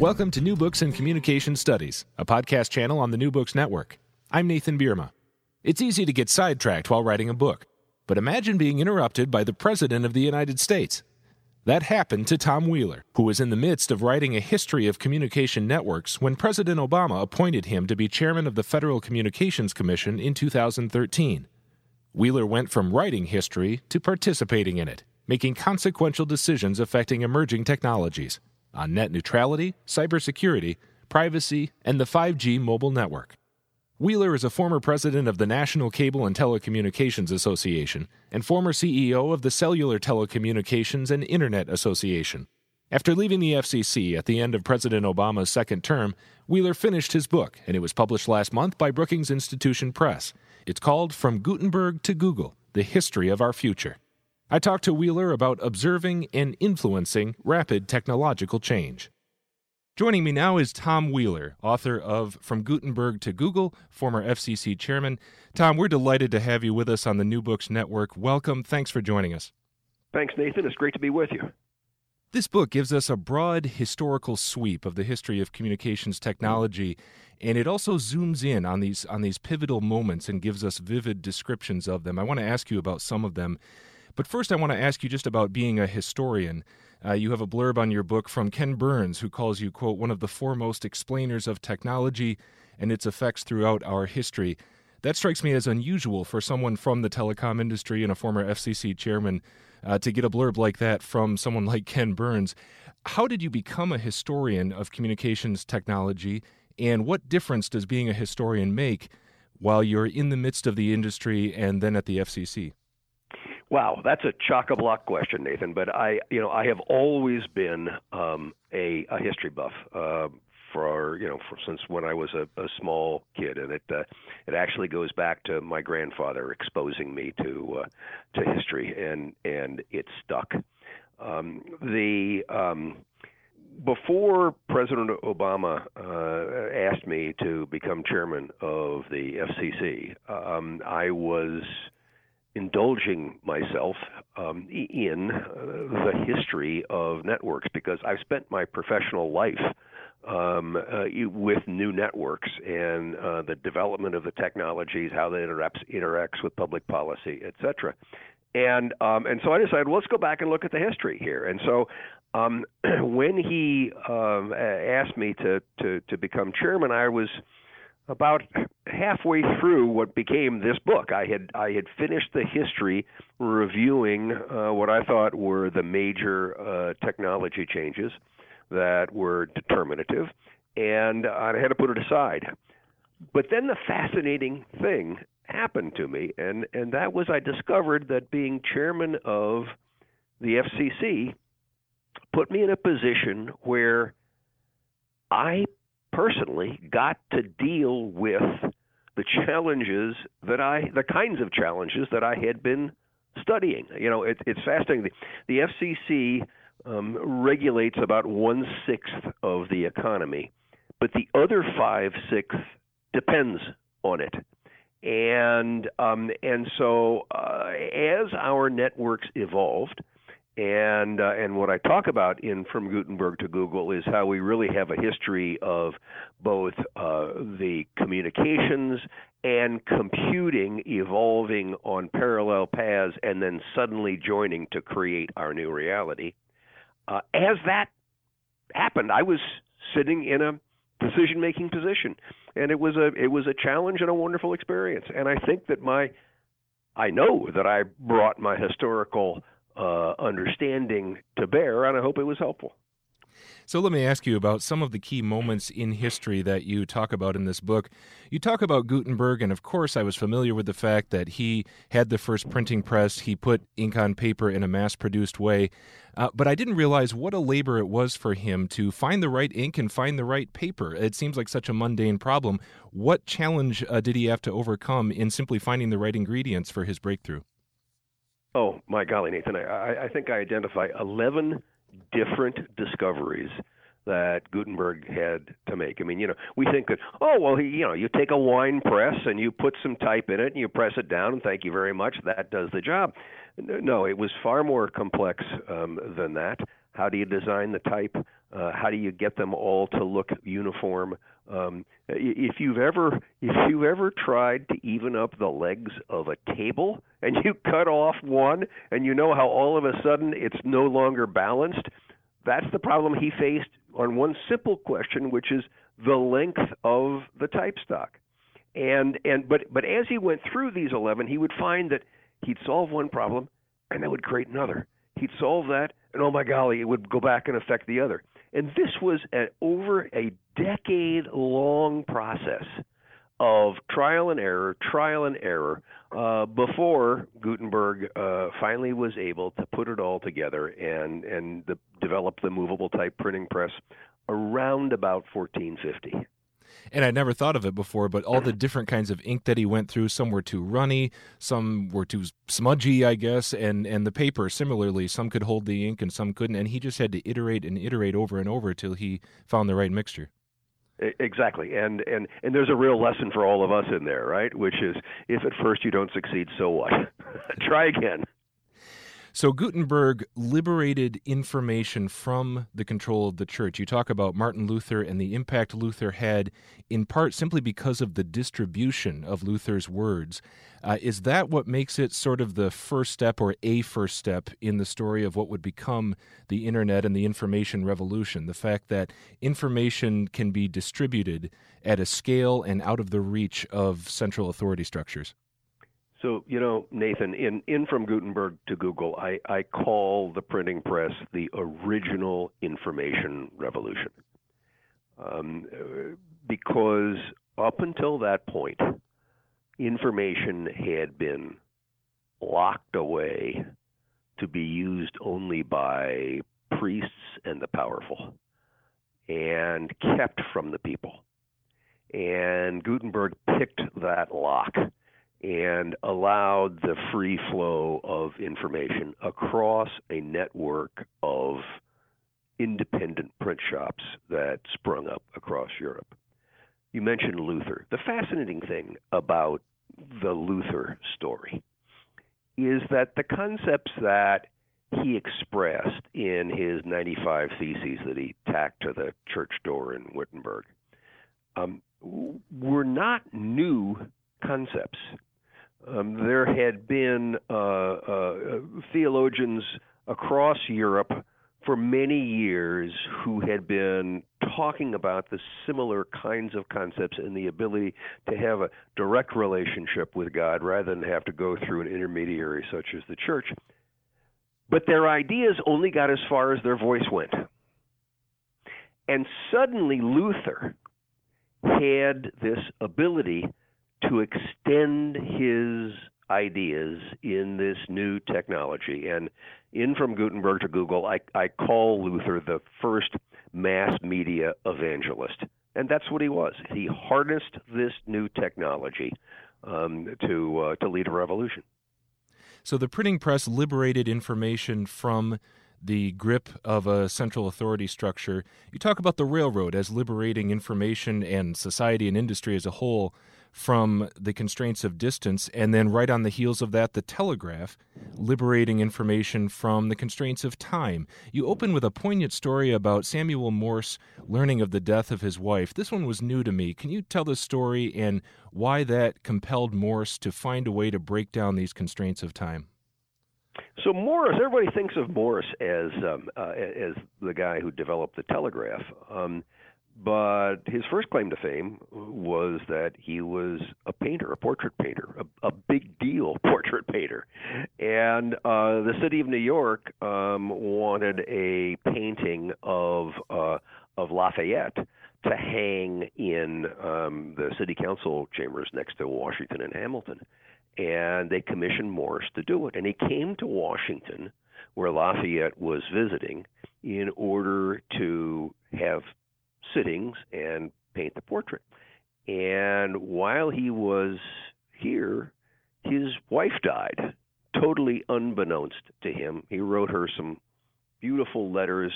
Welcome to New Books in Communication Studies, a podcast channel on the New Books Network. I'm Nathan Bierma. It's easy to get sidetracked while writing a book, but imagine being interrupted by the President of the United States. That happened to Tom Wheeler, who was in the midst of writing a history of communication networks when President Obama appointed him to be chairman of the Federal Communications Commission in 2013. Wheeler went from writing history to participating in it, making consequential decisions affecting emerging technologies on net neutrality, cybersecurity, privacy, and the 5G mobile network. Wheeler is a former president of the National Cable and Telecommunications Association and former CEO of the Cellular Telecommunications and Internet Association. After leaving the FCC at the end of President Obama's second term, Wheeler finished his book, and it was published last month by Brookings Institution Press. It's called From Gutenberg to Google The History of Our Future. I talked to Wheeler about observing and influencing rapid technological change. Joining me now is Tom Wheeler, author of From Gutenberg to Google, former FCC chairman. Tom, we're delighted to have you with us on the New Books Network. Welcome. Thanks for joining us. Thanks, Nathan. It's great to be with you. This book gives us a broad historical sweep of the history of communications technology, and it also zooms in on these on these pivotal moments and gives us vivid descriptions of them. I want to ask you about some of them. But first, I want to ask you just about being a historian. Uh, you have a blurb on your book from Ken Burns, who calls you, quote, one of the foremost explainers of technology and its effects throughout our history. That strikes me as unusual for someone from the telecom industry and a former FCC chairman uh, to get a blurb like that from someone like Ken Burns. How did you become a historian of communications technology, and what difference does being a historian make while you're in the midst of the industry and then at the FCC? Wow, that's a chock a block question, Nathan. But I, you know, I have always been um, a, a history buff. Uh, for you know for, since when I was a, a small kid, and it uh, it actually goes back to my grandfather exposing me to uh, to history, and and it stuck. Um, the um, before President Obama uh, asked me to become chairman of the FCC, um, I was indulging myself um, in uh, the history of networks because I've spent my professional life um, uh, with new networks and uh, the development of the technologies, how that interacts, interacts with public policy, et cetera. And um, and so I decided, well, let's go back and look at the history here. And so um, when he um, asked me to, to to become chairman, I was about halfway through what became this book. I had I had finished the history reviewing uh, what I thought were the major uh, technology changes that were determinative, and I had to put it aside. But then the fascinating thing happened to me, and and that was I discovered that being chairman of the FCC put me in a position where I personally got to deal with the challenges that I, the kinds of challenges that I had been studying. You know, it, it's fascinating. The, the FCC um, regulates about one sixth of the economy, but the other five sixths depends on it. And um, and so uh, as our networks evolved, and uh, and what I talk about in From Gutenberg to Google is how we really have a history of both uh, the communications and computing evolving on parallel paths and then suddenly joining to create our new reality. Uh, as that happened, I was sitting in a decision making position, and it was a it was a challenge and a wonderful experience. And I think that my I know that I brought my historical uh, understanding to bear, and I hope it was helpful. So let me ask you about some of the key moments in history that you talk about in this book. You talk about Gutenberg, and of course, I was familiar with the fact that he had the first printing press. He put ink on paper in a mass produced way. Uh, but I didn't realize what a labor it was for him to find the right ink and find the right paper. It seems like such a mundane problem. What challenge uh, did he have to overcome in simply finding the right ingredients for his breakthrough? Oh my golly, Nathan! I, I think I identify eleven different discoveries that Gutenberg had to make. I mean, you know, we think that oh well, he, you know, you take a wine press and you put some type in it and you press it down and thank you very much, that does the job. No, it was far more complex um, than that. How do you design the type? Uh, how do you get them all to look uniform? Um, if you've ever if you've ever tried to even up the legs of a table and you cut off one and you know how all of a sudden it's no longer balanced, that's the problem he faced on one simple question, which is the length of the type stock. And and but but as he went through these 11, he would find that he'd solve one problem and that would create another. He'd solve that, and oh my golly, it would go back and affect the other. And this was an over a decade long process of trial and error, trial and error, uh, before Gutenberg uh, finally was able to put it all together and and the, develop the movable type printing press around about 1450 and I'd never thought of it before, but all the mm-hmm. different kinds of ink that he went through, some were too runny, some were too smudgy, I guess, and and the paper similarly, some could hold the ink and some couldn't, and he just had to iterate and iterate over and over till he found the right mixture. Exactly, and and and there's a real lesson for all of us in there, right? Which is, if at first you don't succeed, so what? Try again. So Gutenberg liberated information from the control of the church. You talk about Martin Luther and the impact Luther had, in part simply because of the distribution of Luther's words. Uh, is that what makes it sort of the first step or a first step in the story of what would become the internet and the information revolution? The fact that information can be distributed at a scale and out of the reach of central authority structures? So, you know, Nathan, in, in from Gutenberg to Google, I, I call the printing press the original information revolution. Um, because up until that point, information had been locked away to be used only by priests and the powerful and kept from the people. And Gutenberg picked that lock and allowed the free flow of information across a network of independent print shops that sprung up across Europe. You mentioned Luther. The fascinating thing about the Luther story is that the concepts that he expressed in his 95 Theses that he tacked to the church door in Wittenberg um, were not new concepts um, there had been uh, uh, theologians across Europe for many years who had been talking about the similar kinds of concepts and the ability to have a direct relationship with God rather than have to go through an intermediary such as the church. But their ideas only got as far as their voice went. And suddenly Luther had this ability to extend his ideas in this new technology. And in from Gutenberg to Google, I, I call Luther the first mass media evangelist. And that's what he was. He harnessed this new technology um, to, uh, to lead a revolution. So the printing press liberated information from the grip of a central authority structure. You talk about the railroad as liberating information and society and industry as a whole from the constraints of distance, and then right on the heels of that, the telegraph, liberating information from the constraints of time. You open with a poignant story about Samuel Morse learning of the death of his wife. This one was new to me. Can you tell the story and why that compelled Morse to find a way to break down these constraints of time? So Morse, everybody thinks of Morse as um, uh, as the guy who developed the telegraph. Um, but his first claim to fame was that he was a painter, a portrait painter, a, a big deal portrait painter. And uh, the city of New York um, wanted a painting of uh, of Lafayette to hang in um, the city council chambers next to Washington and Hamilton. And they commissioned Morse to do it. And he came to Washington, where Lafayette was visiting, in order to have sittings and paint the portrait. And while he was here, his wife died, totally unbeknownst to him. He wrote her some beautiful letters.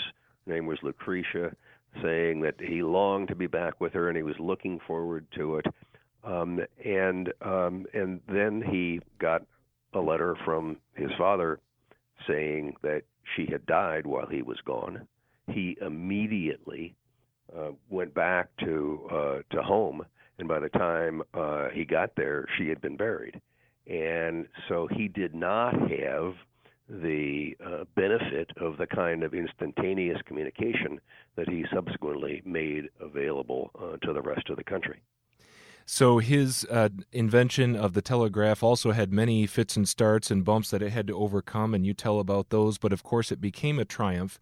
Her name was Lucretia, saying that he longed to be back with her and he was looking forward to it. Um, and um, and then he got a letter from his father saying that she had died while he was gone he immediately uh, went back to uh, to home, and by the time uh, he got there, she had been buried, and so he did not have the uh, benefit of the kind of instantaneous communication that he subsequently made available uh, to the rest of the country. So his uh, invention of the telegraph also had many fits and starts and bumps that it had to overcome, and you tell about those. But of course, it became a triumph.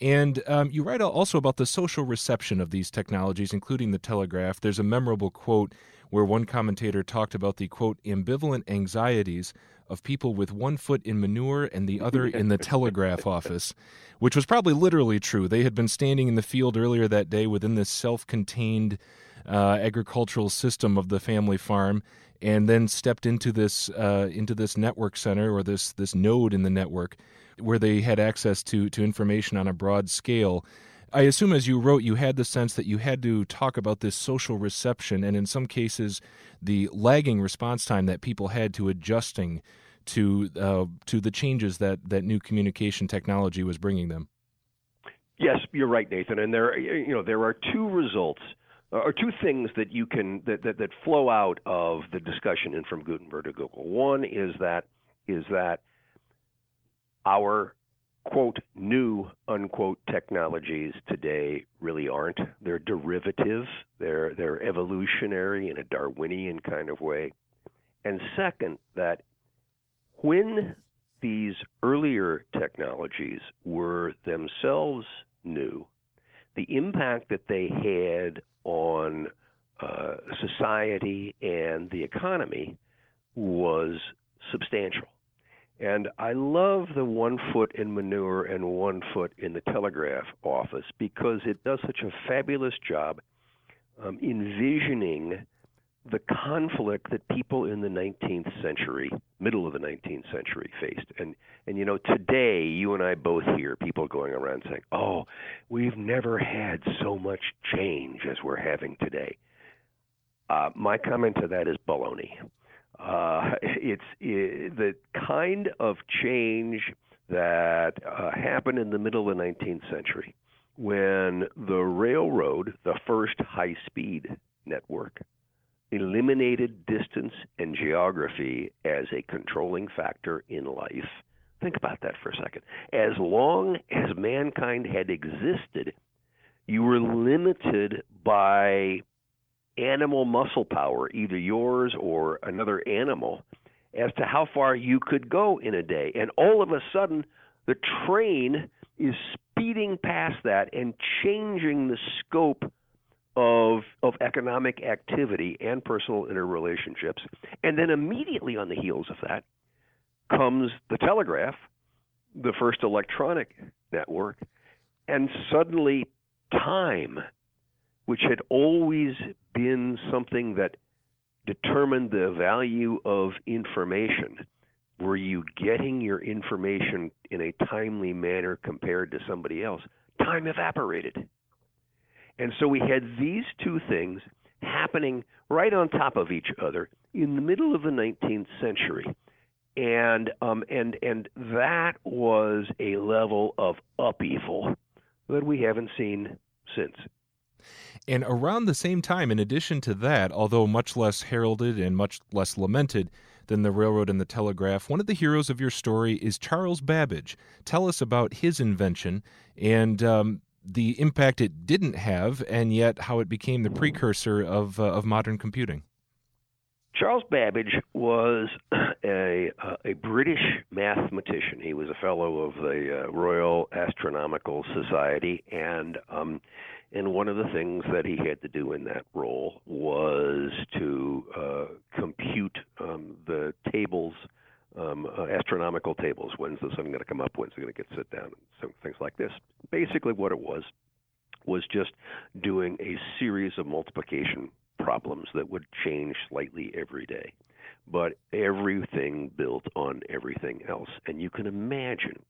And um, you write also about the social reception of these technologies, including the telegraph. There's a memorable quote where one commentator talked about the quote ambivalent anxieties of people with one foot in manure and the other in the telegraph office, which was probably literally true. They had been standing in the field earlier that day within this self contained uh, agricultural system of the family farm, and then stepped into this uh, into this network center or this this node in the network where they had access to to information on a broad scale. I assume as you wrote, you had the sense that you had to talk about this social reception, and in some cases, the lagging response time that people had to adjusting to uh, to the changes that that new communication technology was bringing them. Yes, you're right, Nathan. And there, you know, there are two results or two things that you can that, that, that flow out of the discussion in from Gutenberg to Google. One is that is that our quote new unquote technologies today really aren't. They're derivative. They're they're evolutionary in a Darwinian kind of way. And second, that when these earlier technologies were themselves new, the impact that they had on uh, society and the economy was substantial. And I love the one foot in manure and one foot in the telegraph office because it does such a fabulous job um, envisioning the conflict that people in the 19th century, middle of the 19th century, faced. And and you know, today you and I both hear people going around saying, "Oh, we've never had so much change as we're having today." Uh, my comment to that is baloney. Uh, it's it, the kind of change that uh, happened in the middle of the 19th century when the railroad, the first high-speed network, eliminated distance and geography as a controlling factor in life. Think about that for a second. As long as mankind had existed, you were limited by animal muscle power, either yours or another animal, as to how far you could go in a day. And all of a sudden, the train is speeding past that and changing the scope of of economic activity and personal interrelationships. And then immediately on the heels of that comes the telegraph, the first electronic network, and suddenly time, which had always been something that determined the value of information. Were you getting your information in a timely manner compared to somebody else? Time evaporated. And so we had these two things happening right on top of each other in the middle of the 19th century. And um, and and that was a level of upheaval that we haven't seen since. And around the same time, in addition to that, although much less heralded and much less lamented than the railroad and the telegraph, one of the heroes of your story is Charles Babbage. Tell us about his invention and um, the impact it didn't have, and yet how it became the precursor of uh, of modern computing. Charles Babbage was a a British mathematician. He was a fellow of the uh, Royal Astronomical Society, and um, and one of the things that he had to do in that role was to uh, compute um, the tables um, uh, astronomical tables. When's the sun going to come up? When's it going to get set down? So things like this. Basically, what it was was just doing a series of multiplication problems that would change slightly every day. But everything built on everything else. And you can imagine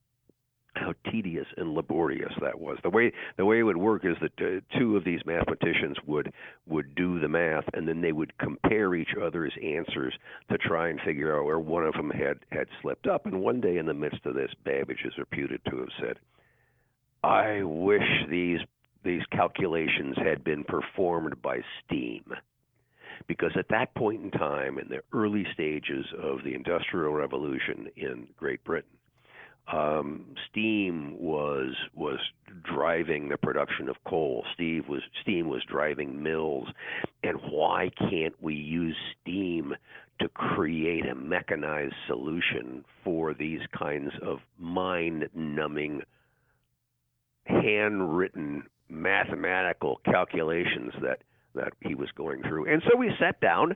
how tedious and laborious that was. The way the way it would work is that uh, two of these mathematicians would would do the math, and then they would compare each other's answers to try and figure out where one of them had had slipped up. And one day, in the midst of this, Babbage is reputed to have said, I wish these these calculations had been performed by steam. Because at that point in time, in the early stages of the Industrial Revolution in Great Britain, um, steam was was driving the production of coal. Steve was steam was driving mills, and why can't we use steam to create a mechanized solution for these kinds of mind-numbing, handwritten mathematical calculations that that he was going through? And so we sat down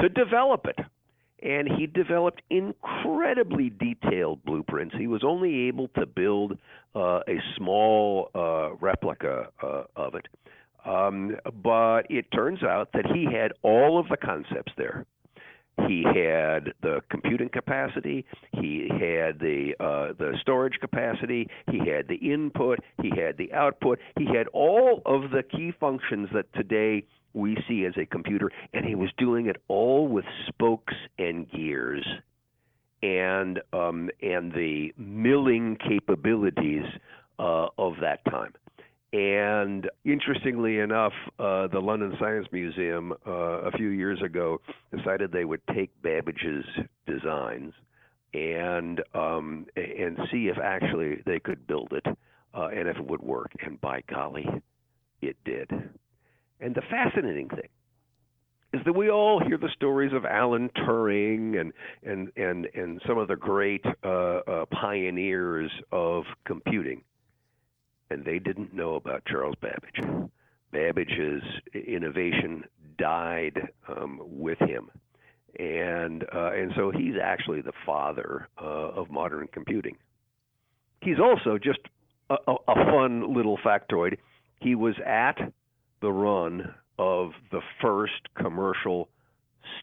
to develop it and he developed incredibly detailed blueprints. He was only able to build uh, a small uh, replica uh, of it, um, but it turns out that he had all of the concepts there. He had the computing capacity. He had the uh, the storage capacity. He had the input. He had the output. He had all of the key functions that today we see as a computer, and he was doing it all with spokes and gears, and um, and the milling capabilities uh, of that time. And interestingly enough, uh, the London Science Museum uh, a few years ago decided they would take Babbage's designs and um, and see if actually they could build it uh, and if it would work. And by golly, it did. And the fascinating thing is that we all hear the stories of Alan Turing and and and and some of the great uh, uh, pioneers of computing, and they didn't know about Charles Babbage. Babbage's innovation died um, with him, and uh, and so he's actually the father uh, of modern computing. He's also just a, a fun little factoid. He was at the run of the first commercial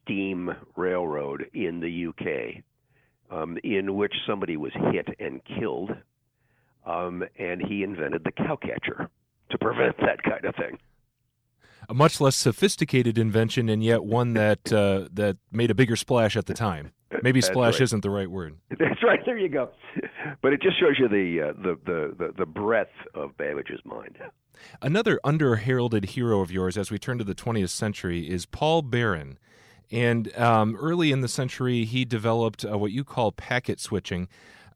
steam railroad in the UK, um, in which somebody was hit and killed, um, and he invented the cowcatcher to prevent that kind of thing. A much less sophisticated invention, and yet one that uh, that made a bigger splash at the time. Maybe splash right. isn't the right word. That's right. There you go. But it just shows you the uh, the, the, the the breadth of Babbage's mind. Another under-heralded hero of yours, as we turn to the 20th century, is Paul Baran. And um, early in the century, he developed uh, what you call packet switching.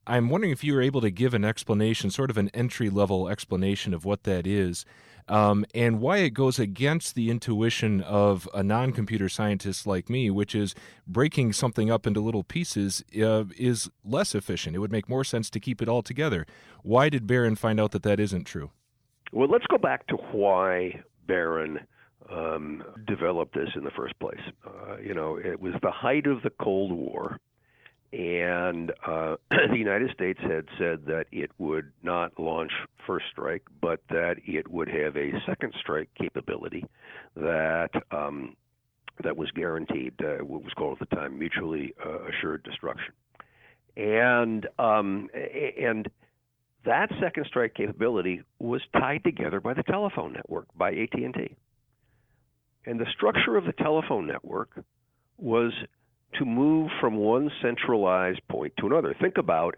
I'm wondering if you were able to give an explanation, sort of an entry level explanation of what that is, um, and why it goes against the intuition of a non computer scientist like me, which is breaking something up into little pieces uh, is less efficient. It would make more sense to keep it all together. Why did Baran find out that that isn't true? Well, let's go back to why Baran um, developed this in the first place. Uh, you know, it was the height of the Cold War, and uh, the United States had said that it would not launch first strike, but that it would have a second strike capability that um, that was guaranteed. Uh, what was called at the time mutually uh, assured destruction, and um, and that second strike capability was tied together by the telephone network by AT&T. And the structure of the telephone network was to move from one centralized point to another. Think about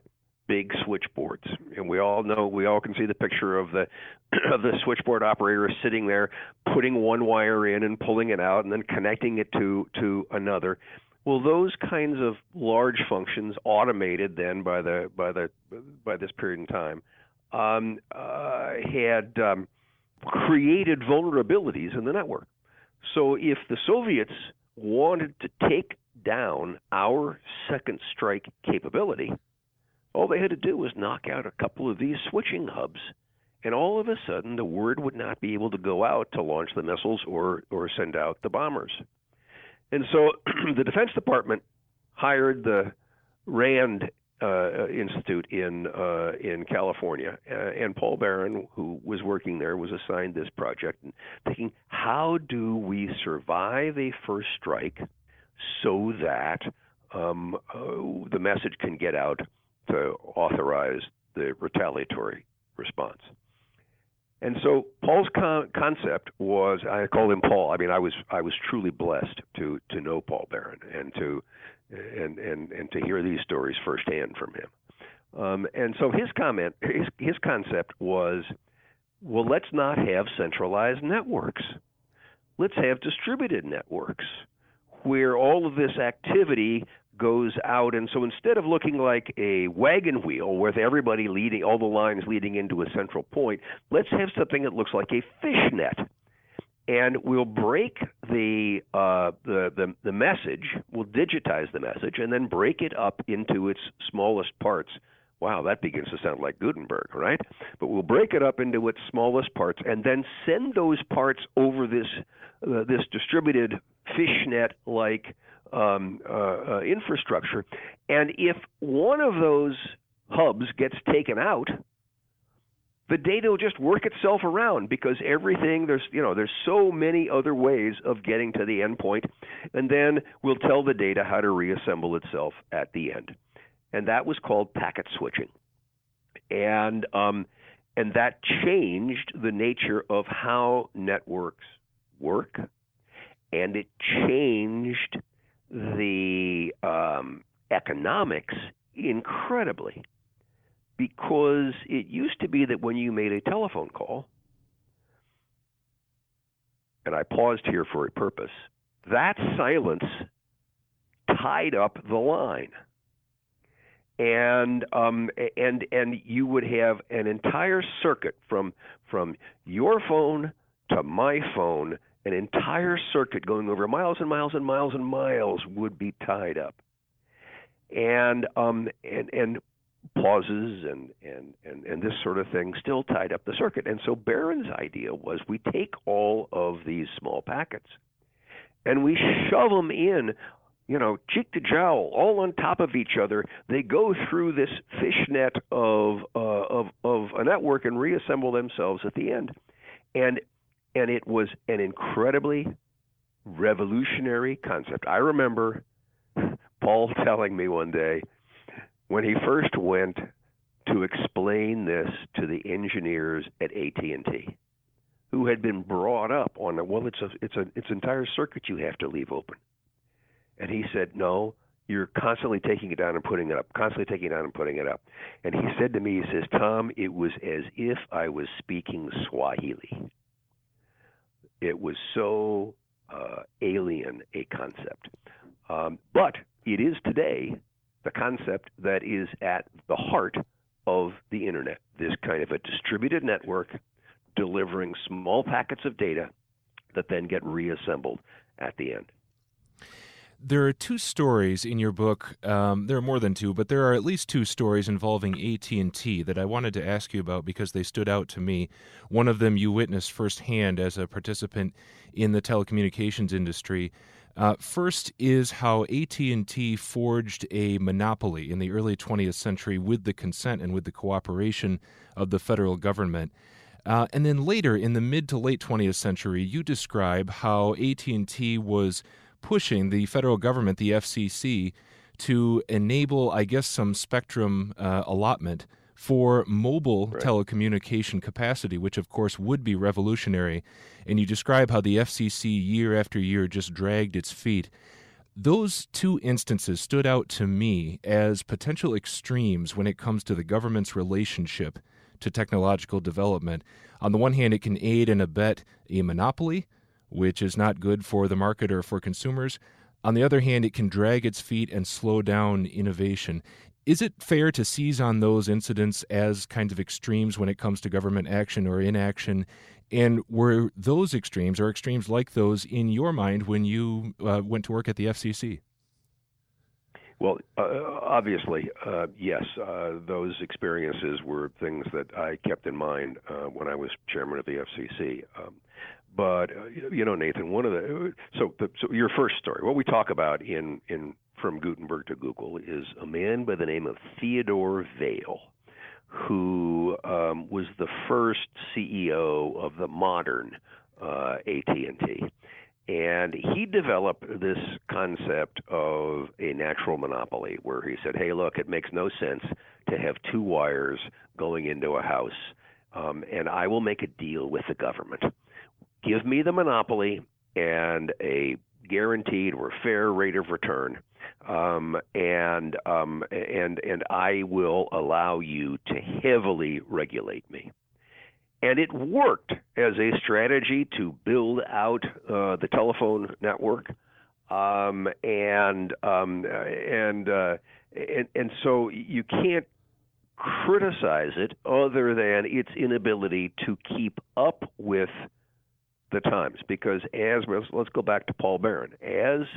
big switchboards, and we all know we all can see the picture of the of the switchboard operator sitting there, putting one wire in and pulling it out, and then connecting it to to another. Well, those kinds of large functions, automated then by the by the by this period in time, um, uh, had um, created vulnerabilities in the network. So if the Soviets wanted to take down our second strike capability, all they had to do was knock out a couple of these switching hubs. And all of a sudden, the word would not be able to go out to launch the missiles or, or send out the bombers. And so the Defense Department hired the RAND uh, Institute in uh, in California, uh, and Paul Baran, who was working there, was assigned this project, and thinking, how do we survive a first strike so that um, uh, the message can get out to authorize the retaliatory response? And so Paul's con- concept was I called him Paul. I mean, I was I was truly blessed to to know Paul Baran and to and and and to hear these stories firsthand from him. Um, and so his comment, his, his concept was, well, let's not have centralized networks. Let's have distributed networks where all of this activity goes out. And so instead of looking like a wagon wheel with everybody leading, all the lines leading into a central point, let's have something that looks like a fishnet. And we'll break the, uh, the, the the message, we'll digitize the message, and then break it up into its smallest parts. Wow, that begins to sound like Gutenberg, right? But we'll break it up into its smallest parts, and then send those parts over this uh, this distributed fishnet-like um, uh, uh, infrastructure. And if one of those hubs gets taken out, the data will just work itself around because everything there's you know there's so many other ways of getting to the endpoint, and then we'll tell the data how to reassemble itself at the end, and that was called packet switching, and um, and that changed the nature of how networks work, and it changed the um, economics incredibly because it used to be that when you made a telephone call, and I paused here for a purpose, that silence tied up the line. And um, and and you would have an entire circuit from from your phone to my phone an entire circuit going over miles and miles and miles and miles would be tied up. And um, and and pauses and, and, and, and this sort of thing still tied up the circuit. And so Baran's idea was we take all of these small packets and we shove them in, you know, cheek to jowl, all on top of each other. They go through this fishnet of, uh, of, of a network and reassemble themselves at the end. And and it was an incredibly revolutionary concept. I remember Paul telling me one day when he first went to explain this to the engineers at AT&T who had been brought up on well it's a it's a it's entire circuit you have to leave open. And he said, "No, you're constantly taking it down and putting it up, constantly taking it down and putting it up." And he said to me, he says, "Tom, it was as if I was speaking Swahili." It was so uh, alien a concept. Um, but it is today the concept that is at the heart of the internet this kind of a distributed network delivering small packets of data that then get reassembled at the end there are two stories in your book. Um, there are more than two, but there are at least two stories involving AT and T that I wanted to ask you about because they stood out to me. One of them you witnessed firsthand as a participant in the telecommunications industry. Uh, first is how AT&T forged a monopoly in the early 20th century with the consent and with the cooperation of the federal government. Uh, and then later in the mid to late 20th century, you describe how AT&T was pushing the federal government, the FCC, to enable, I guess, some spectrum uh, allotment for mobile right. telecommunication capacity, which of course would be revolutionary. And you describe how the FCC year after year just dragged its feet. Those two instances stood out to me as potential extremes when it comes to the government's relationship to technological development. On the one hand, it can aid and abet a monopoly which is not good for the market or for consumers. On the other hand, it can drag its feet and slow down innovation. Is it fair to seize on those incidents as kinds of extremes when it comes to government action or inaction? And were those extremes or extremes like those in your mind when you uh, went to work at the FCC? Well, uh, obviously, uh, yes. Uh, those experiences were things that I kept in mind uh, when I was chairman of the FCC. Um, but uh, you know, Nathan, one of the so the, so your first story, what we talk about in in from Gutenberg to Google is a man by the name of Theodore Vail, who um, was the first CEO of the modern uh, AT&T. And he developed this concept of a natural monopoly where he said, hey, look, it makes no sense to have two wires going into a house, um, and I will make a deal with the government give me the monopoly and a guaranteed or fair rate of return, Um, and um, and and I will allow you to heavily regulate me. And it worked as a strategy to build out uh, the telephone network, um, and um, and, uh, and and so you can't criticize it other than its inability to keep up with the times. Because as let's go back to Paul Baran, as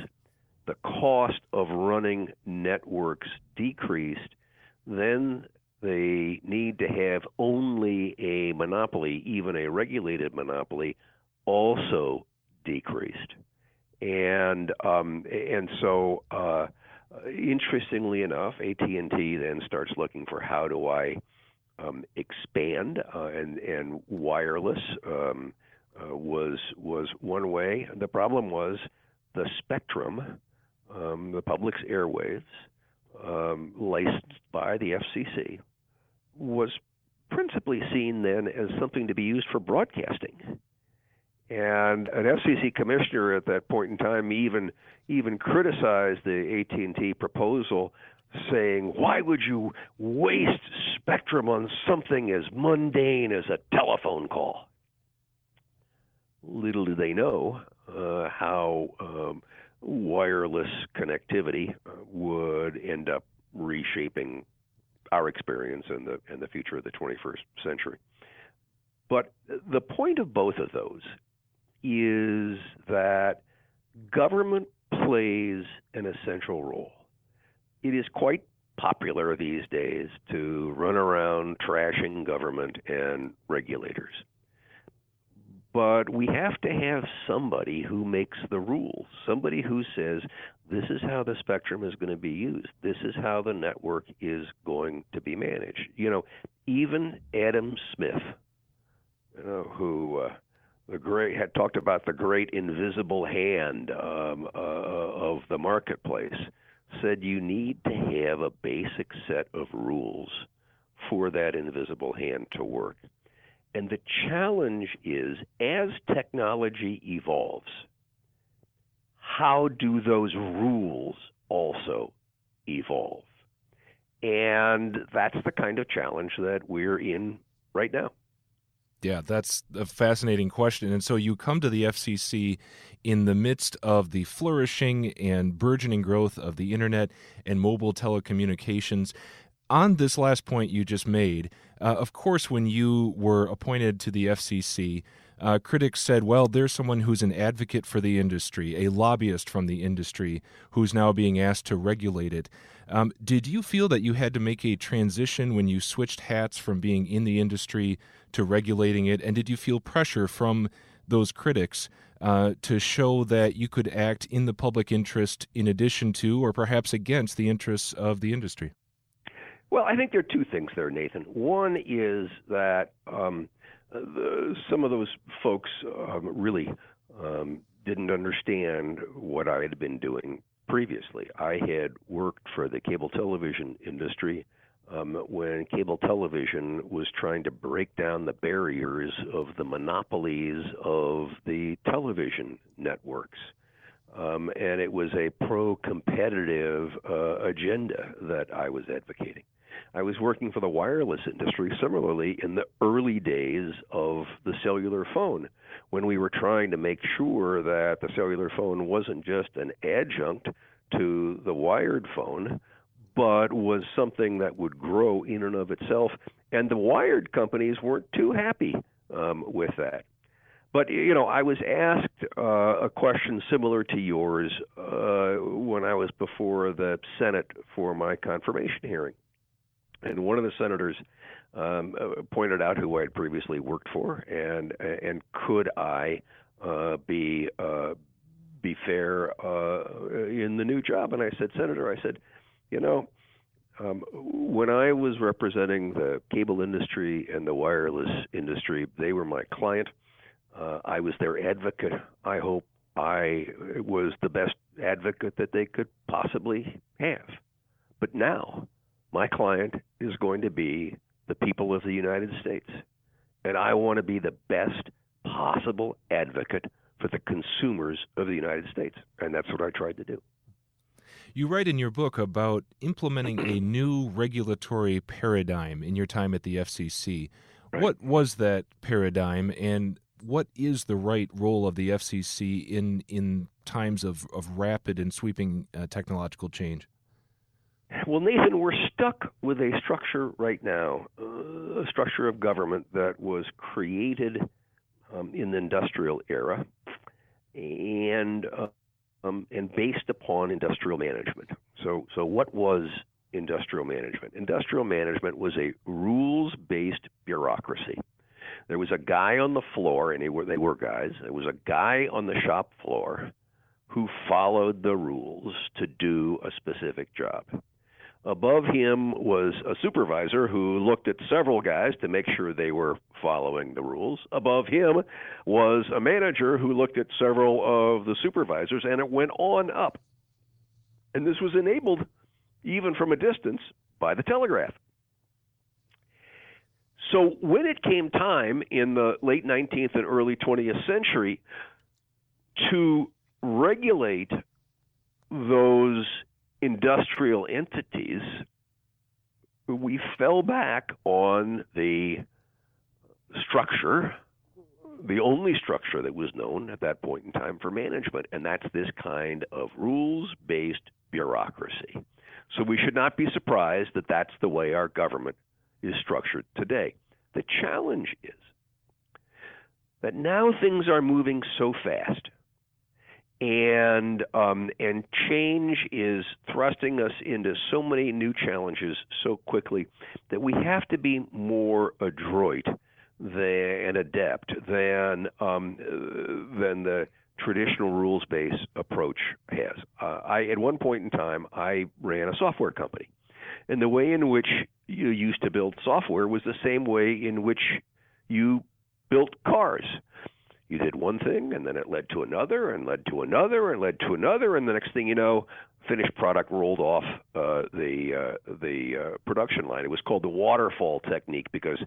the cost of running networks decreased, then they need to have only a monopoly, even a regulated monopoly, also decreased. And um, and so, uh, interestingly enough, AT&T then starts looking for how do I um, expand, uh, and and wireless um, uh, was was one way. The problem was the spectrum, um, the public's airwaves, um, licensed by the FCC, was principally seen then as something to be used for broadcasting. And an FCC commissioner at that point in time even even criticized the AT&T proposal, saying, "Why would you waste spectrum on something as mundane as a telephone call?" Little do they know uh, how um, wireless connectivity uh, would end up reshaping our experience and the and the future of the 21st century. But the point of both of those is that government plays an essential role. It is quite popular these days to run around trashing government and regulators. But we have to have somebody who makes the rules, somebody who says, this is how the spectrum is going to be used. This is how the network is going to be managed. You know, even Adam Smith, you know, who uh, the great had talked about the great invisible hand um, uh, of the marketplace, said you need to have a basic set of rules for that invisible hand to work. And the challenge is as technology evolves, how do those rules also evolve? And that's the kind of challenge that we're in right now. Yeah, that's a fascinating question. And so you come to the FCC in the midst of the flourishing and burgeoning growth of the internet and mobile telecommunications on this last point you just made, uh, of course, when you were appointed to the FCC, uh, critics said, well, there's someone who's an advocate for the industry, a lobbyist from the industry, who's now being asked to regulate it. Um, did you feel that you had to make a transition when you switched hats from being in the industry to regulating it? And did you feel pressure from those critics uh, to show that you could act in the public interest in addition to, or perhaps against, the interests of the industry? Well, I think there are two things there, Nathan. One is that um, the, some of those folks um, really um, didn't understand what I had been doing previously. I had worked for the cable television industry um, when cable television was trying to break down the barriers of the monopolies of the television networks. Um, and it was a pro competitive uh, agenda that I was advocating. I was working for the wireless industry similarly in the early days of the cellular phone when we were trying to make sure that the cellular phone wasn't just an adjunct to the wired phone, but was something that would grow in and of itself. And the wired companies weren't too happy um, with that. But you know, I was asked uh, a question similar to yours uh, when I was before the Senate for my confirmation hearing. And one of the senators um, uh, pointed out who I had previously worked for, and and could I uh, be uh, be fair uh, in the new job? And I said, Senator, I said, you know, um, when I was representing the cable industry and the wireless industry, they were my client. Uh, I was their advocate. I hope I was the best advocate that they could possibly have. But now my client is going to be the people of the United States. And I want to be the best possible advocate for the consumers of the United States. And that's what I tried to do. You write in your book about implementing a new regulatory paradigm in your time at the FCC. Right. What was that paradigm, and what is the right role of the FCC in in times of, of rapid and sweeping uh, technological change? Well, Nathan, we're stuck with a structure right now, uh, a structure of government that was created um, in the industrial era and uh, um, and based upon industrial management. So, so what was industrial management? Industrial management was a rules-based bureaucracy. There was a guy on the floor, and were, they were guys. There was a guy on the shop floor who followed the rules to do a specific job. Above him was a supervisor who looked at several guys to make sure they were following the rules. Above him was a manager who looked at several of the supervisors, and it went on up. And this was enabled, even from a distance, by the telegraph. So when it came time in the late 19th and early 20th century to regulate those industrial entities, we fell back on the structure, the only structure that was known at that point in time for management, and that's this kind of rules based bureaucracy. So we should not be surprised that that's the way our government is structured today. The challenge is that now things are moving so fast and um, and change is thrusting us into so many new challenges so quickly that we have to be more adroit than and adept than um, than the traditional rules-based approach has. Uh, I at one point in time I ran a software company, and the way in which you used to build software was the same way in which you built cars did one thing and then it led to another and led to another and led to another and the next thing you know finished product rolled off uh, the uh, the uh, production line it was called the waterfall technique because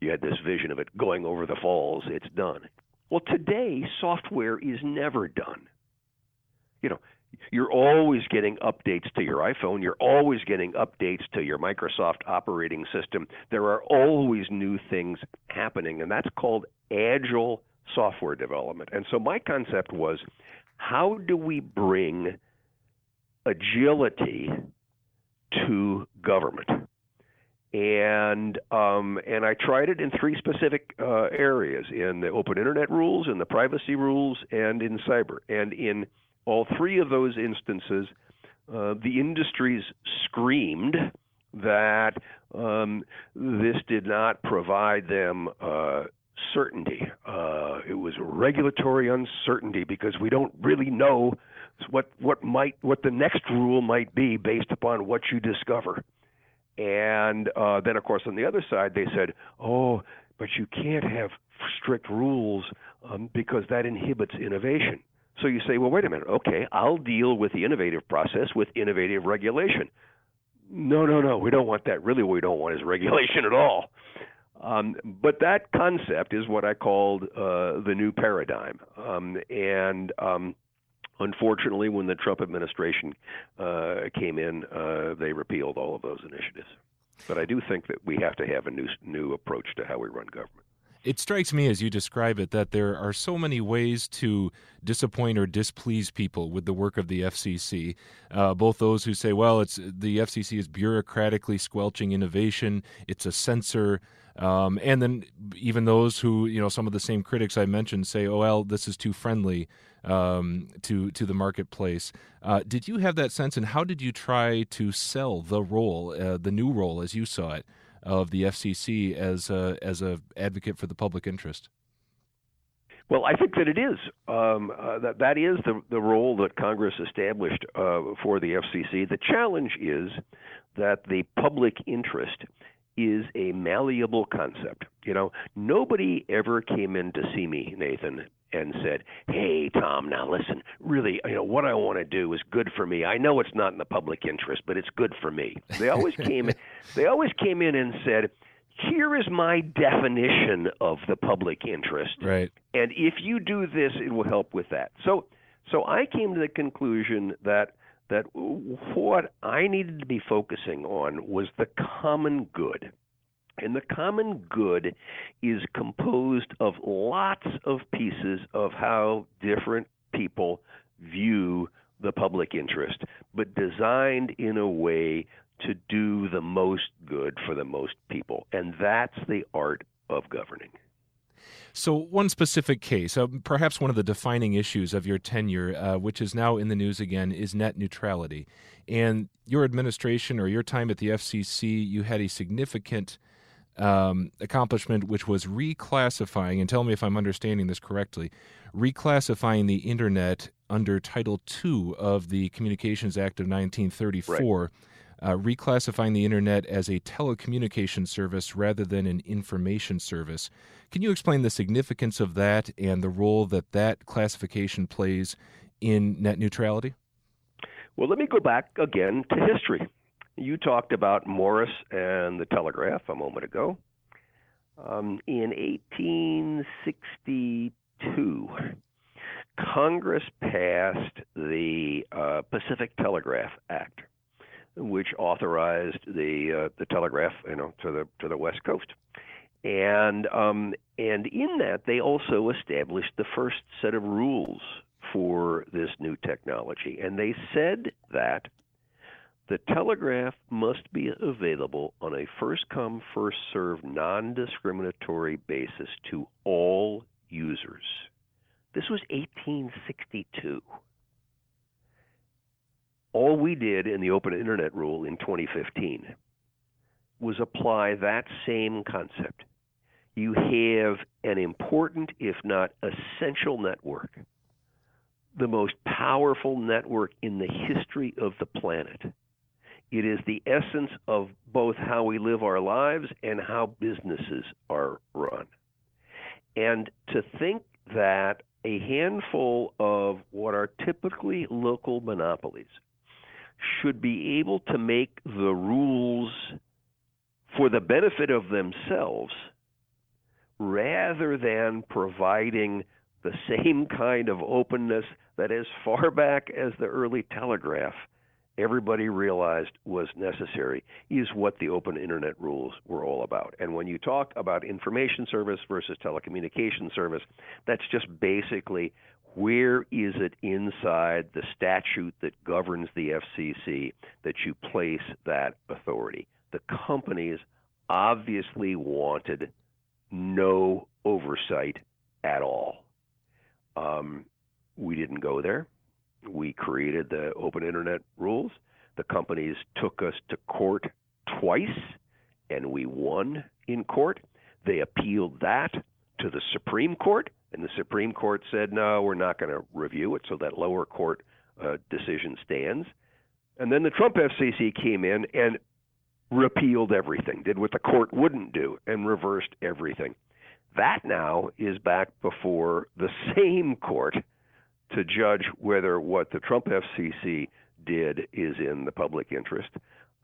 you had this vision of it going over the falls it's done well today software is never done you know you're always getting updates to your iPhone. You're always getting updates to your Microsoft operating system. There are always new things happening, and that's called agile software development. And so my concept was how do we bring agility to government? And um, and I tried it in three specific uh, areas: in the open internet rules, in the privacy rules, and in cyber. And in all three of those instances, uh, the industries screamed that um, this did not provide them uh, certainty. Uh, it was regulatory uncertainty because we don't really know what what might what the next rule might be based upon what you discover. And uh, then, of course, on the other side, they said, "Oh, but you can't have strict rules um, because that inhibits innovation." So you say, "Well, wait a minute. Okay, I'll deal with the innovative process with innovative regulation." No, no, no. We don't want that. Really, what we don't want is regulation at all. Um, but that concept is what I called uh, the new paradigm. Um, and um, unfortunately, when the Trump administration uh, came in, uh, they repealed all of those initiatives. But I do think that we have to have a new new approach to how we run government. It strikes me as you describe it that there are so many ways to disappoint or displease people with the work of the FCC. Uh, both those who say, "Well, it's the FCC is bureaucratically squelching innovation; it's a censor." Um, and then even those who, you know, some of the same critics I mentioned say, "Oh well, this is too friendly um, to to the marketplace." Uh, did you have that sense, and how did you try to sell the role, uh, the new role as you saw it, of the FCC as a, as a advocate for the public interest? Well, I think that it is. Um, uh, that that is the the role that Congress established uh, for the FCC. The challenge is that the public interest is a malleable concept. You know, nobody ever came in to see me, Nathan, and said, "Hey, Tom, now listen. Really, you know, what I want to do is good for me. I know it's not in the public interest, but it's good for me." They always came. they always came in and said, "Here is my definition of the public interest, right? And if you do this, it will help with that." So, so I came to the conclusion that that what I needed to be focusing on was the common good. And the common good is composed of lots of pieces of how different people view the public interest, but designed in a way to do the most good for the most people. And that's the art of governing. So, one specific case, uh, perhaps one of the defining issues of your tenure, uh, which is now in the news again, is net neutrality. And your administration or your time at the FCC, you had a significant um, accomplishment, which was reclassifying, and tell me if I'm understanding this correctly, reclassifying the internet under Title II of the Communications Act of 1934. Right uh, reclassifying the internet as a telecommunication service rather than an information service. Can you explain the significance of that and the role that that classification plays in net neutrality? Well, let me go back again to history. You talked about Morse and the telegraph a moment ago. Um, in 1862, Congress passed the uh, Pacific Telegraph Act which authorized the uh, the telegraph, you know, to the to the West Coast, and um, and in that they also established the first set of rules for this new technology, and they said that the telegraph must be available on a first come first served non discriminatory basis to all users. This was 1862 all we did in the open internet rule in 2015 was apply that same concept. You have an important, if not essential, network, the most powerful network in the history of the planet. It is the essence of both how we live our lives and how businesses are run. And to think that a handful of what are typically local monopolies should be able to make the rules for the benefit of themselves rather than providing the same kind of openness that as far back as the early telegraph everybody realized was necessary is what the open internet rules were all about. And when you talk about information service versus telecommunication service, that's just basically where is it inside the statute that governs the FCC that you place that authority? The companies obviously wanted no oversight at all. Um, we didn't go there. We created the open internet rules. The companies took us to court twice, and we won in court. They appealed that to the Supreme Court, and the Supreme Court said, no, we're not going to review it, so that lower court uh, decision stands. And then the Trump FCC came in and repealed everything, did what the court wouldn't do, and reversed everything. That now is back before the same court to judge whether what the Trump FCC did is in the public interest.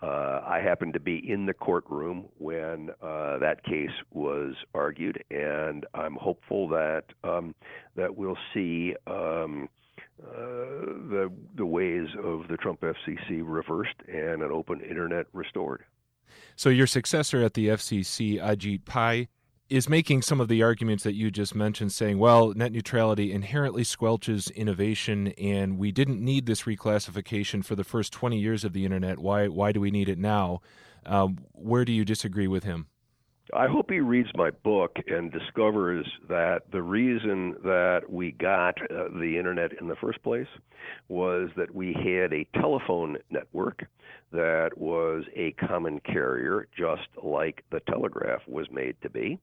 Uh, I happened to be in the courtroom when uh, that case was argued, and I'm hopeful that um, that we'll see um, uh, the the ways of the Trump FCC reversed and an open internet restored. So your successor at the FCC, Ajit Pai, is making some of the arguments that you just mentioned, saying, well, net neutrality inherently squelches innovation, and we didn't need this reclassification for the first 20 years of the internet. Why, why do we need it now? Um, where do you disagree with him? I hope he reads my book and discovers that the reason that we got uh, the internet in the first place was that we had a telephone network that was a common carrier, just like the telegraph was made to be,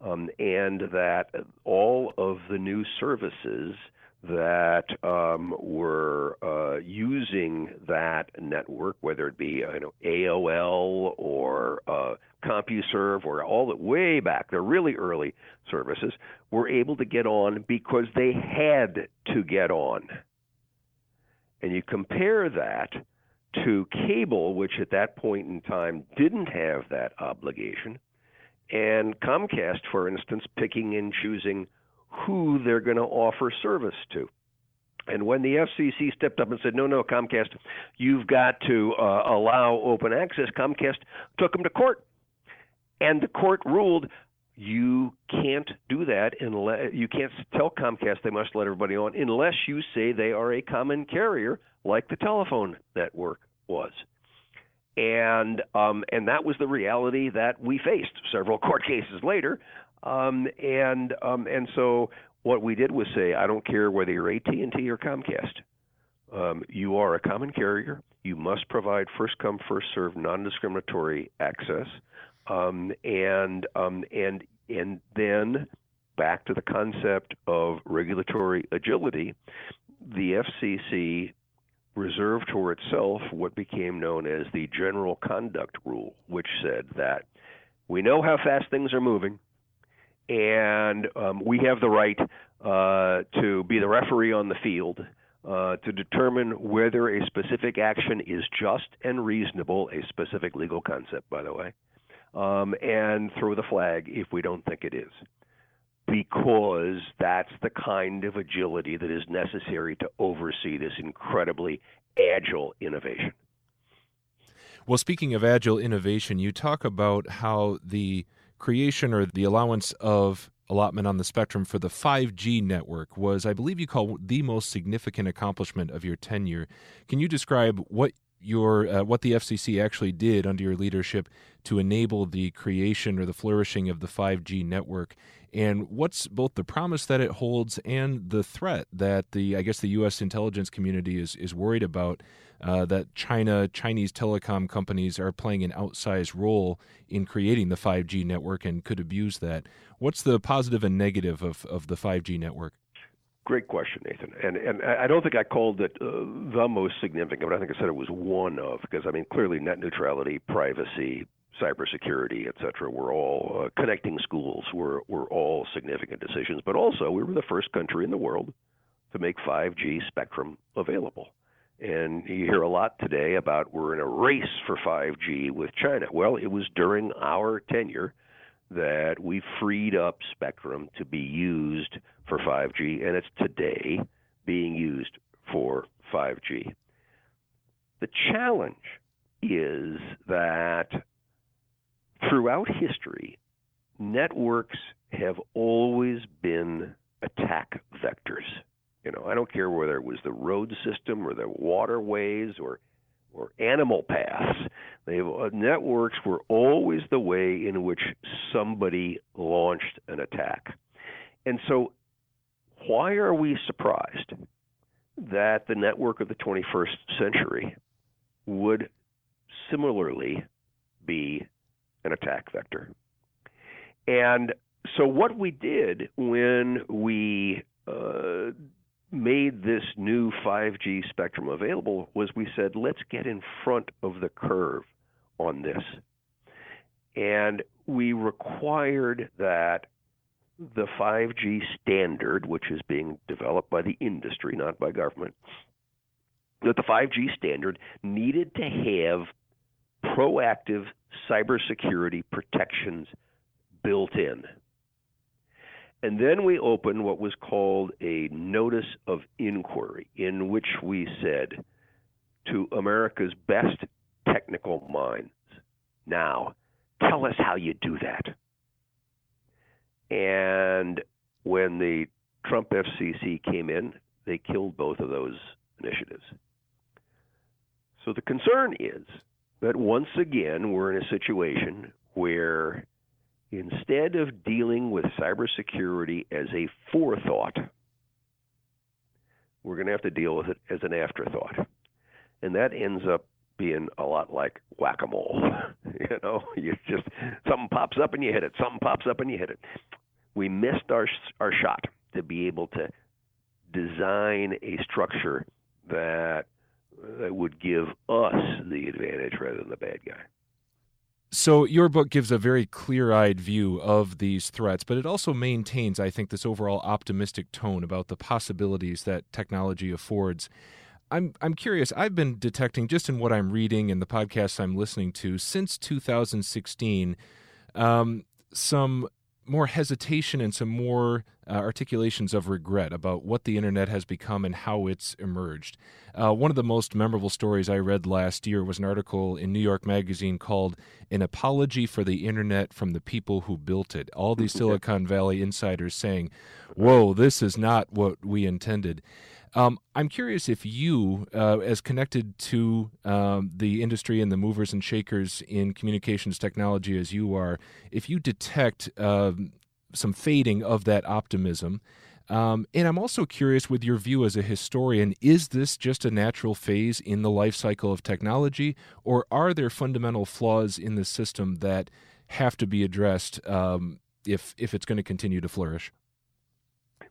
um, and that all of the new services that um, were uh, using that network, whether it be you know AOL or uh, CompuServe or all the way back, the really early services, were able to get on because they had to get on. And you compare that to cable, which at that point in time didn't have that obligation, and Comcast, for instance, picking and choosing who they're going to offer service to. And when the FCC stepped up and said, no, no, Comcast, you've got to uh, allow open access, Comcast took them to court. And the court ruled you can't do that unless you can't tell Comcast they must let everybody on unless you say they are a common carrier like the telephone network was. And um, and that was the reality that we faced several court cases later. Um, and um, and so what we did was say, I don't care whether you're AT&T or Comcast. Um, you are a common carrier. You must provide first come first serve non-discriminatory access. Um, and um, and and then back to the concept of regulatory agility, the FCC reserved for itself what became known as the General Conduct Rule, which said that we know how fast things are moving, and um, we have the right uh, to be the referee on the field. Uh, to determine whether a specific action is just and reasonable, a specific legal concept, by the way, um, and throw the flag if we don't think it is. Because that's the kind of agility that is necessary to oversee this incredibly agile innovation. Well, speaking of agile innovation, you talk about how the creation or the allowance of allotment on the spectrum for the 5G network was, I believe you call the most significant accomplishment of your tenure. Can you describe what your uh, what the FCC actually did under your leadership to enable the creation or the flourishing of the 5G network and what's both the promise that it holds and the threat that the I guess the US intelligence community is is worried about uh, that China Chinese telecom companies are playing an outsized role in creating the 5G network and could abuse that. What's the positive and negative of, of the 5G network? Great question, Nathan. And and I don't think I called it uh, the most significant, but I think I said it was one of because I mean clearly net neutrality, privacy, cybersecurity, et cetera, were all uh, connecting schools were were all significant decisions. But also we were the first country in the world to make 5G spectrum available. And you hear a lot today about we're in a race for 5G with China. Well, it was during our tenure that we freed up spectrum to be used for 5G, and it's today being used for 5G. The challenge is that throughout history, networks have always been attack vectors. You know, I don't care whether it was the road system or the waterways or or animal paths. They uh, networks were always the way in which somebody launched an attack. And so why are we surprised that the network of the 21st century would similarly be an attack vector? And so, what we did when we uh, made this new 5G spectrum available was we said, let's get in front of the curve on this. And we required that the 5G standard, which is being developed by the industry, not by government, that the 5G standard needed to have proactive cybersecurity protections built in. And then we opened what was called a notice of inquiry, in which we said to America's best technical minds, now tell us how you do that. And when the Trump FCC came in, they killed both of those initiatives. So the concern is that once again we're in a situation where instead of dealing with cybersecurity as a forethought, we're going to have to deal with it as an afterthought. And that ends up being a lot like whack-a-mole. you know, you just something pops up and you hit it. Something pops up and you hit it. We missed our our shot to be able to design a structure that that would give us the advantage rather than the bad guy. So, your book gives a very clear eyed view of these threats, but it also maintains, I think, this overall optimistic tone about the possibilities that technology affords. I'm, I'm curious, I've been detecting just in what I'm reading and the podcasts I'm listening to since 2016 um, some more hesitation and some more uh, articulations of regret about what the internet has become and how it's emerged. Uh, one of the most memorable stories I read last year was an article in New York Magazine called An Apology for the Internet from the People Who Built It. All these Silicon Valley insiders saying, Whoa, this is not what we intended. Um, I'm curious if you, uh, as connected to um, the industry and the movers and shakers in communications technology as you are, if you detect uh, some fading of that optimism. Um, and I'm also curious with your view as a historian is this just a natural phase in the life cycle of technology, or are there fundamental flaws in the system that have to be addressed um, if, if it's going to continue to flourish?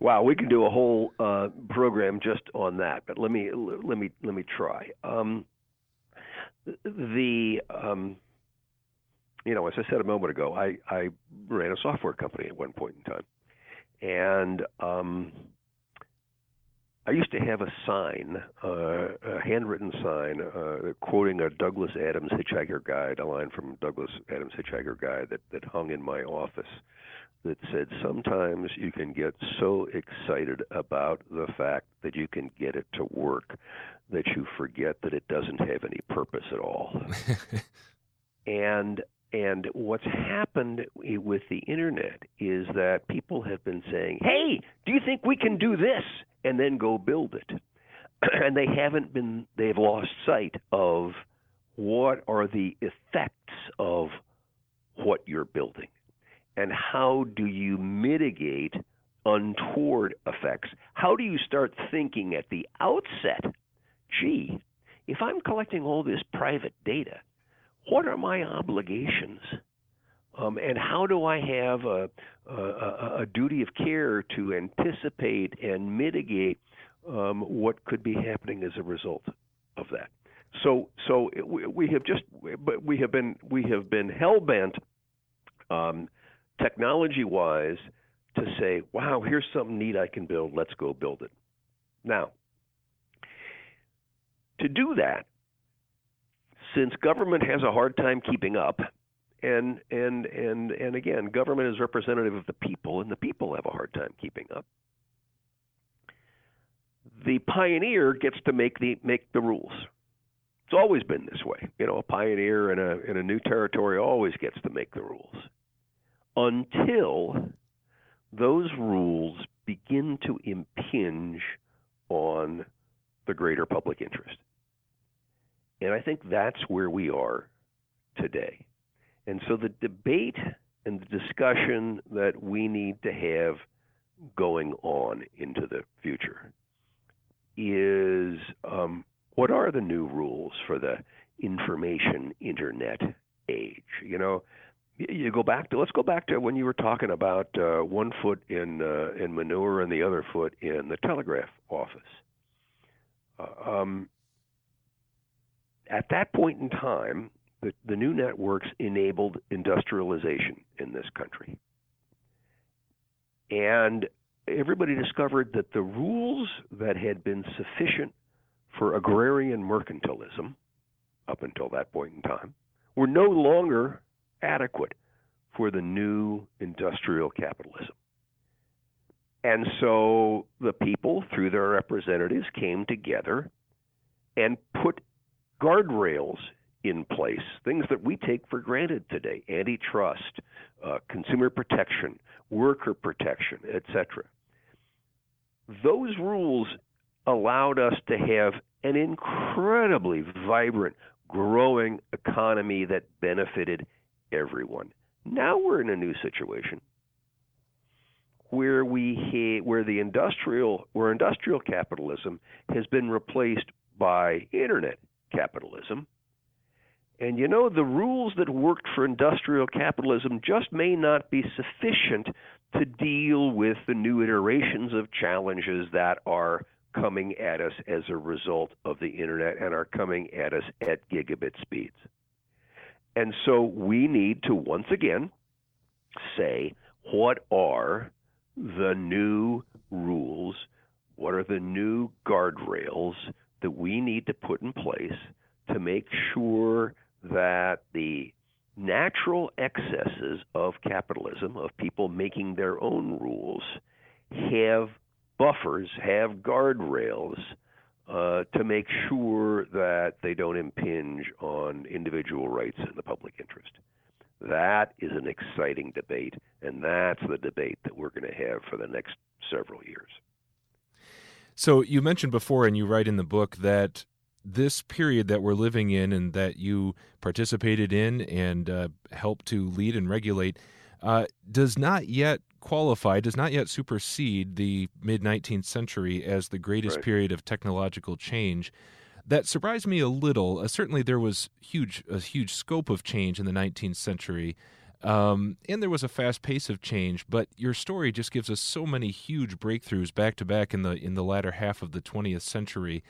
Wow, we can do a whole uh, program just on that, but let me let me let me try. Um, the um, you know, as I said a moment ago, I I ran a software company at one point in time, and um, I used to have a sign, uh, a handwritten sign, uh, quoting a Douglas Adams Hitchhiker Guide, a line from Douglas Adams Hitchhiker Guide that that hung in my office that said sometimes you can get so excited about the fact that you can get it to work that you forget that it doesn't have any purpose at all. and and what's happened with the internet is that people have been saying, "Hey, do you think we can do this?" and then go build it. and they haven't been they've lost sight of what are the effects of what you're building and how do you mitigate untoward effects? How do you start thinking at the outset, gee, if I'm collecting all this private data, what are my obligations? Um, and how do I have a, a, a, duty of care to anticipate and mitigate um, what could be happening as a result of that? So, so we, have just, but we have been we have been hell bent um, technology wise to say, wow, here's something neat I can build. Let's go build it. Now, to do that, since government has a hard time keeping up, and and and and again, government is representative of the people, and the people have a hard time keeping up. The pioneer gets to make the make the rules. It's always been this way. You know, a pioneer in a in a new territory always gets to make the rules until those rules begin to impinge on the greater public interest. And I think that's where we are today. And so the debate and the discussion that we need to have going on into the future is um, what are the new rules for the information internet age? You know, you go back to let's go back to when you were talking about uh, one foot in uh, in manure and the other foot in the telegraph office. Uh, um, at that point in time, the, the new networks enabled industrialization in this country, and everybody discovered that the rules that had been sufficient for agrarian mercantilism up until that point in time were no longer adequate for the new industrial capitalism. And so the people, through their representatives, came together and put guardrails in place, things that we take for granted today antitrust, uh, consumer protection, worker protection, etc. Those rules allowed us to have an incredibly vibrant, growing economy that benefited everyone. Now we're in a new situation where we where the industrial where industrial capitalism has been replaced by internet capitalism. And you know the rules that worked for industrial capitalism just may not be sufficient to deal with the new iterations of challenges that are coming at us as a result of the internet and are coming at us at gigabit speeds. And so we need to once again say what are the new rules, what are the new guardrails that we need to put in place to make sure that the natural excesses of capitalism, of people making their own rules, have buffers, have guardrails uh, to make sure that they don't impinge on individual rights and the public interest. That is an exciting debate, and that's the debate that we're going to have for the next several years. So, you mentioned before, and you write in the book that this period that we're living in and that you participated in and uh, helped to lead and regulate uh, does not yet qualify, does not yet supersede the mid 19th century as the greatest right. period of technological change that surprised me a little. Uh, certainly, there was huge a huge scope of change in the 19th century, um, and there was a fast pace of change. But your story just gives us so many huge breakthroughs back to back in the in the latter half of the 20th century.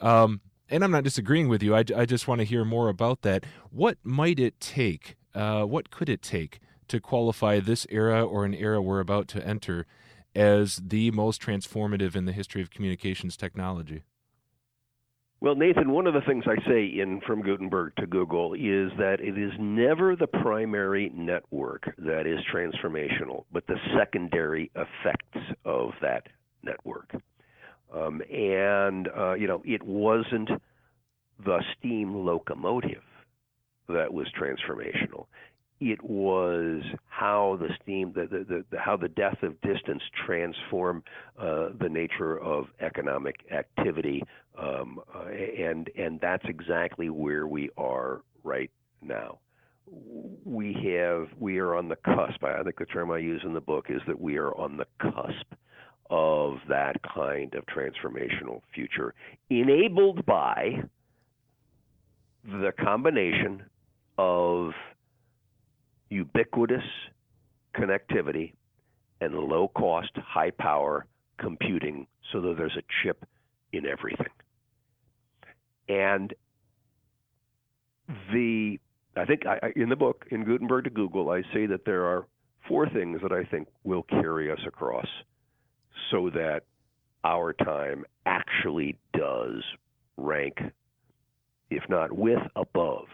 Um, and I'm not disagreeing with you. I, I just want to hear more about that. What might it take? Uh, what could it take to qualify this era or an era we're about to enter as the most transformative in the history of communications technology? Well, Nathan, one of the things I say in From Gutenberg to Google is that it is never the primary network that is transformational, but the secondary effects of that network. Um, and, uh, you know, it wasn't the steam locomotive that was transformational it was how the steam, the, the, the, how the death of distance transformed uh, the nature of economic activity, um, uh, and and that's exactly where we are right now. We have we are on the cusp. I think the term I use in the book is that we are on the cusp of that kind of transformational future, enabled by the combination of ubiquitous connectivity and low cost, high power computing so that there's a chip in everything. And the I think I, in the book in Gutenberg to Google, I say that there are four things that I think will carry us across so that our time actually does rank, if not with, above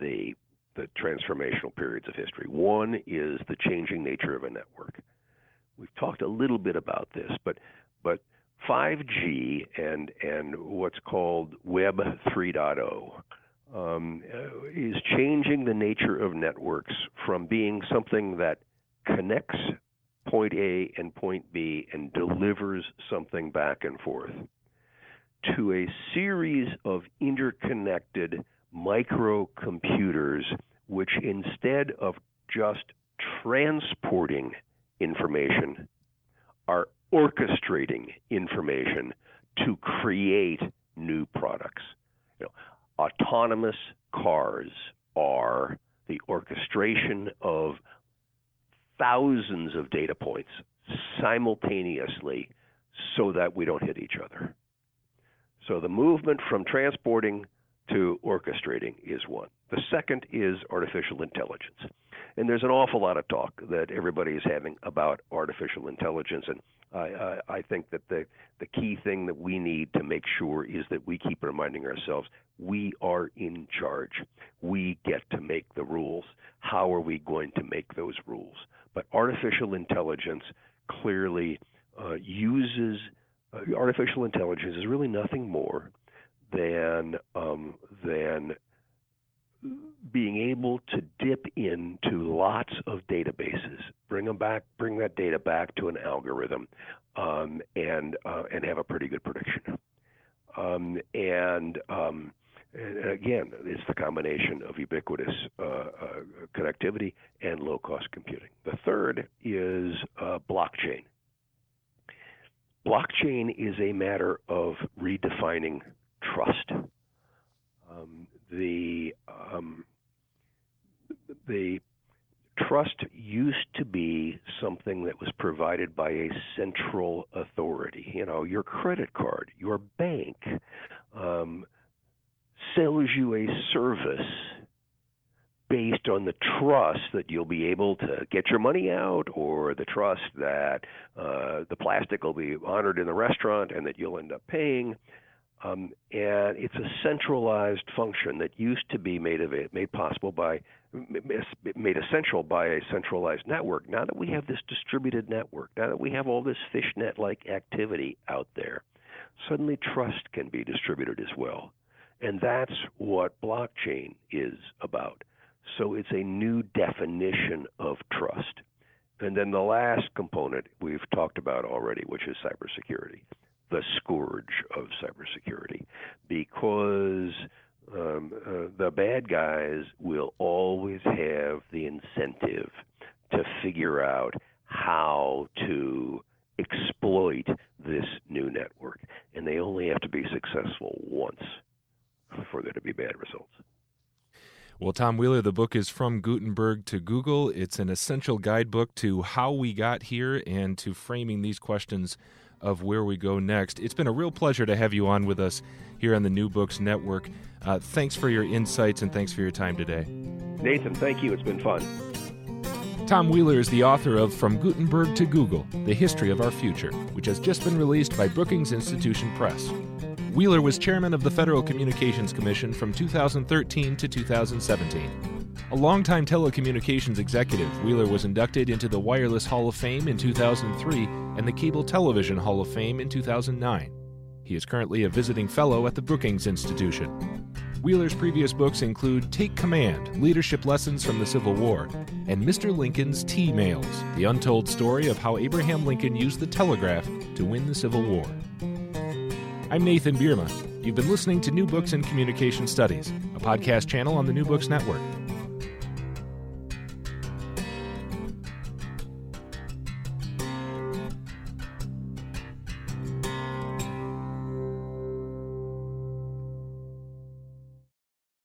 the the transformational periods of history. One is the changing nature of a network. We've talked a little bit about this, but but 5G and and what's called Web 3.0 um, is changing the nature of networks from being something that connects point A and point B and delivers something back and forth to a series of interconnected microcomputers which instead of just transporting information are orchestrating information to create new products. You know, autonomous cars are the orchestration of thousands of data points simultaneously so that we don't hit each other. So the movement from transporting to orchestrating is one. The second is artificial intelligence. And there's an awful lot of talk that everybody is having about artificial intelligence. And I, I, I think that the, the key thing that we need to make sure is that we keep reminding ourselves we are in charge. We get to make the rules. How are we going to make those rules? But artificial intelligence clearly uh, uses uh, artificial intelligence is really nothing more than um, than being able to dip into lots of databases, bring them back, bring that data back to an algorithm, um, and uh, and have a pretty good prediction. Um, and, um, again, it's the combination of ubiquitous uh, uh, connectivity and low-cost computing. The third is uh, blockchain. Blockchain is a matter of redefining trust. Um, the um, the trust used to be something that was provided by a central authority. You know, your credit card, your bank um, sells you a service based on the trust that you'll be able to get your money out or the trust that uh, the plastic will be honored in the restaurant and that you'll end up paying. Um, and it's a centralized function that used to be made, made possible by made essential by a centralized network. Now that we have this distributed network, now that we have all this fishnet like activity out there, suddenly trust can be distributed as well. And that's what blockchain is about. So it's a new definition of trust. And then the last component we've talked about already, which is cybersecurity, the scourge of cybersecurity, because um, uh, the bad guys will always have the incentive to figure out how to exploit this new network. And they only have to be successful once for there to be bad results. Well, Tom Wheeler, the book is From Gutenberg to Google. It's an essential guidebook to how we got here and to framing these questions of where we go next. It's been a real pleasure to have you on with us here on the New Books Network. Uh, thanks for your insights and thanks for your time today. Nathan, thank you. It's been fun. Tom Wheeler is the author of From Gutenberg to Google The History of Our Future, which has just been released by Brookings Institution Press. Wheeler was chairman of the Federal Communications Commission from 2013 to 2017. A longtime telecommunications executive, Wheeler was inducted into the Wireless Hall of Fame in 2003 and the Cable Television Hall of Fame in 2009. He is currently a visiting fellow at the Brookings Institution. Wheeler's previous books include Take Command Leadership Lessons from the Civil War and Mr. Lincoln's T-Mails, the untold story of how Abraham Lincoln used the telegraph to win the Civil War. I'm Nathan Bierma. You've been listening to New Books in Communication Studies, a podcast channel on the New Books Network.